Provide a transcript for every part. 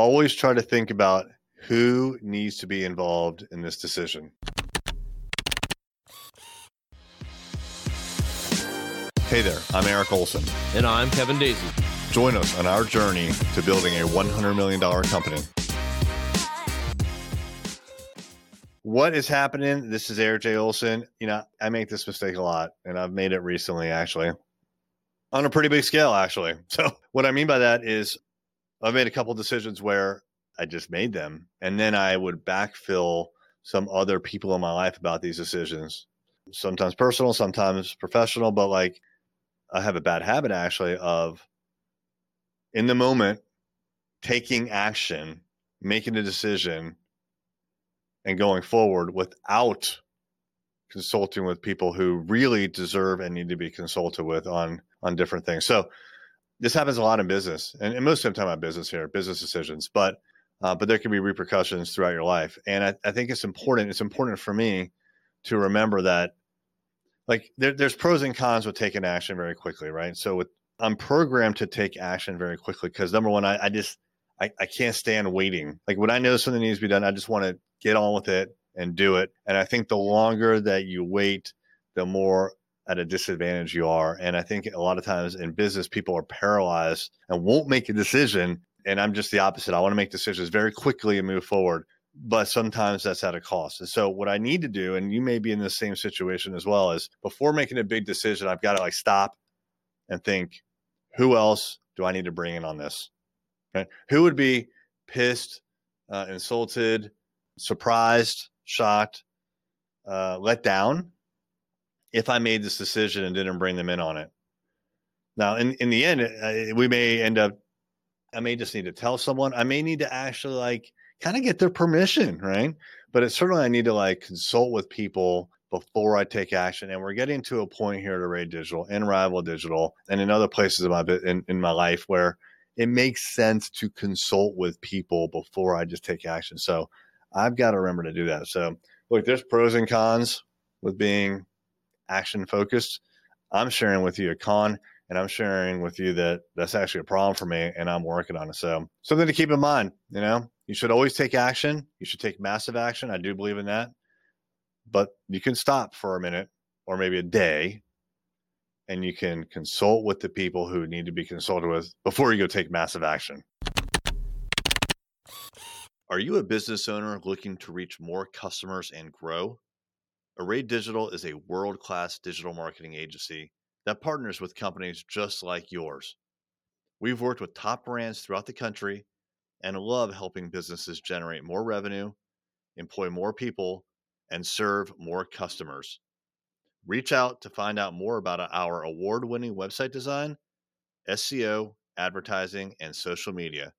always try to think about who needs to be involved in this decision. Hey there, I'm Eric Olson. And I'm Kevin Daisy. Join us on our journey to building a $100 million company. What is happening? This is Eric J. Olson. You know, I make this mistake a lot, and I've made it recently, actually, on a pretty big scale, actually. So, what I mean by that is I've made a couple decisions where I just made them, and then I would backfill some other people in my life about these decisions. Sometimes personal, sometimes professional, but like I have a bad habit actually of in the moment taking action, making a decision, and going forward without consulting with people who really deserve and need to be consulted with on on different things. So this happens a lot in business, and, and most of the time about business here, business decisions, but uh, but there can be repercussions throughout your life. And I, I think it's important. It's important for me to remember that, like, there, there's pros and cons with taking action very quickly, right? So with I'm programmed to take action very quickly because number one, I, I just I, I can't stand waiting. Like when I know something needs to be done, I just want to get on with it and do it. And I think the longer that you wait, the more at a disadvantage you are. And I think a lot of times in business, people are paralyzed and won't make a decision. And I'm just the opposite. I want to make decisions very quickly and move forward. But sometimes that's at a cost. And so, what I need to do, and you may be in the same situation as well, is before making a big decision, I've got to like stop and think, who else do I need to bring in on this? Who would be pissed, uh, insulted, surprised, shocked, uh, let down if I made this decision and didn't bring them in on it. Now, in, in the end, uh, we may end up, I may just need to tell someone. I may need to actually like kind of get their permission, right? But it's certainly I need to like consult with people before I take action. And we're getting to a point here at Array Digital and Rival Digital and in other places in my in, in my life where it makes sense to consult with people before I just take action. So I've got to remember to do that. So look, there's pros and cons with being action focused. I'm sharing with you a con and I'm sharing with you that that's actually a problem for me and I'm working on it. So something to keep in mind, you know, you should always take action. You should take massive action. I do believe in that. But you can stop for a minute or maybe a day and you can consult with the people who need to be consulted with before you go take massive action. Are you a business owner looking to reach more customers and grow? Array Digital is a world class digital marketing agency that partners with companies just like yours. We've worked with top brands throughout the country and love helping businesses generate more revenue, employ more people, and serve more customers. Reach out to find out more about our award winning website design, SEO, advertising, and social media.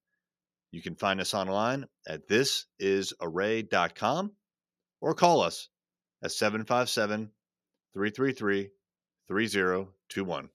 You can find us online at thisisarray.com or call us at 757 333 3021.